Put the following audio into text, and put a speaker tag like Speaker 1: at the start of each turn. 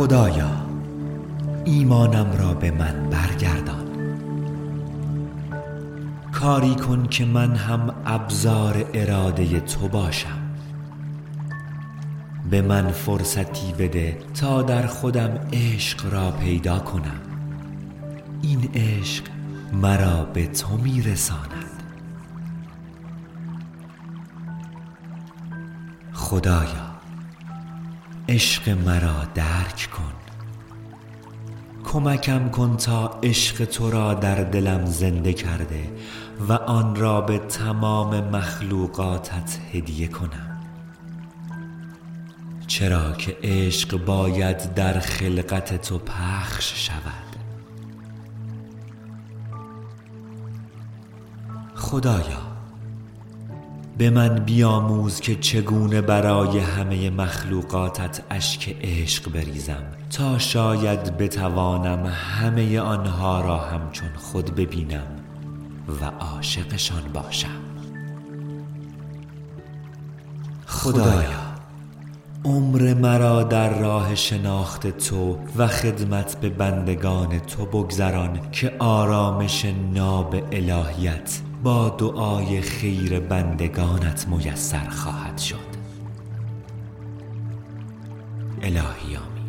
Speaker 1: خدایا ایمانم را به من برگردان. کاری کن که من هم ابزار اراده تو باشم. به من فرصتی بده تا در خودم عشق را پیدا کنم. این عشق مرا به تو میرساند. خدایا عشق مرا درک کن. کمکم کن تا عشق تو را در دلم زنده کرده و آن را به تمام مخلوقاتت هدیه کنم. چرا که عشق باید در خلقت تو پخش شود؟ خدایا به من بیاموز که چگونه برای همه مخلوقاتت اشک عشق بریزم تا شاید بتوانم همه آنها را همچون خود ببینم و عاشقشان باشم. خدایا عمر مرا در راه شناخت تو و خدمت به بندگان تو بگذران که آرامش ناب الهیت با دعای خیر بندگانت میسر خواهد شد. الهی آمین.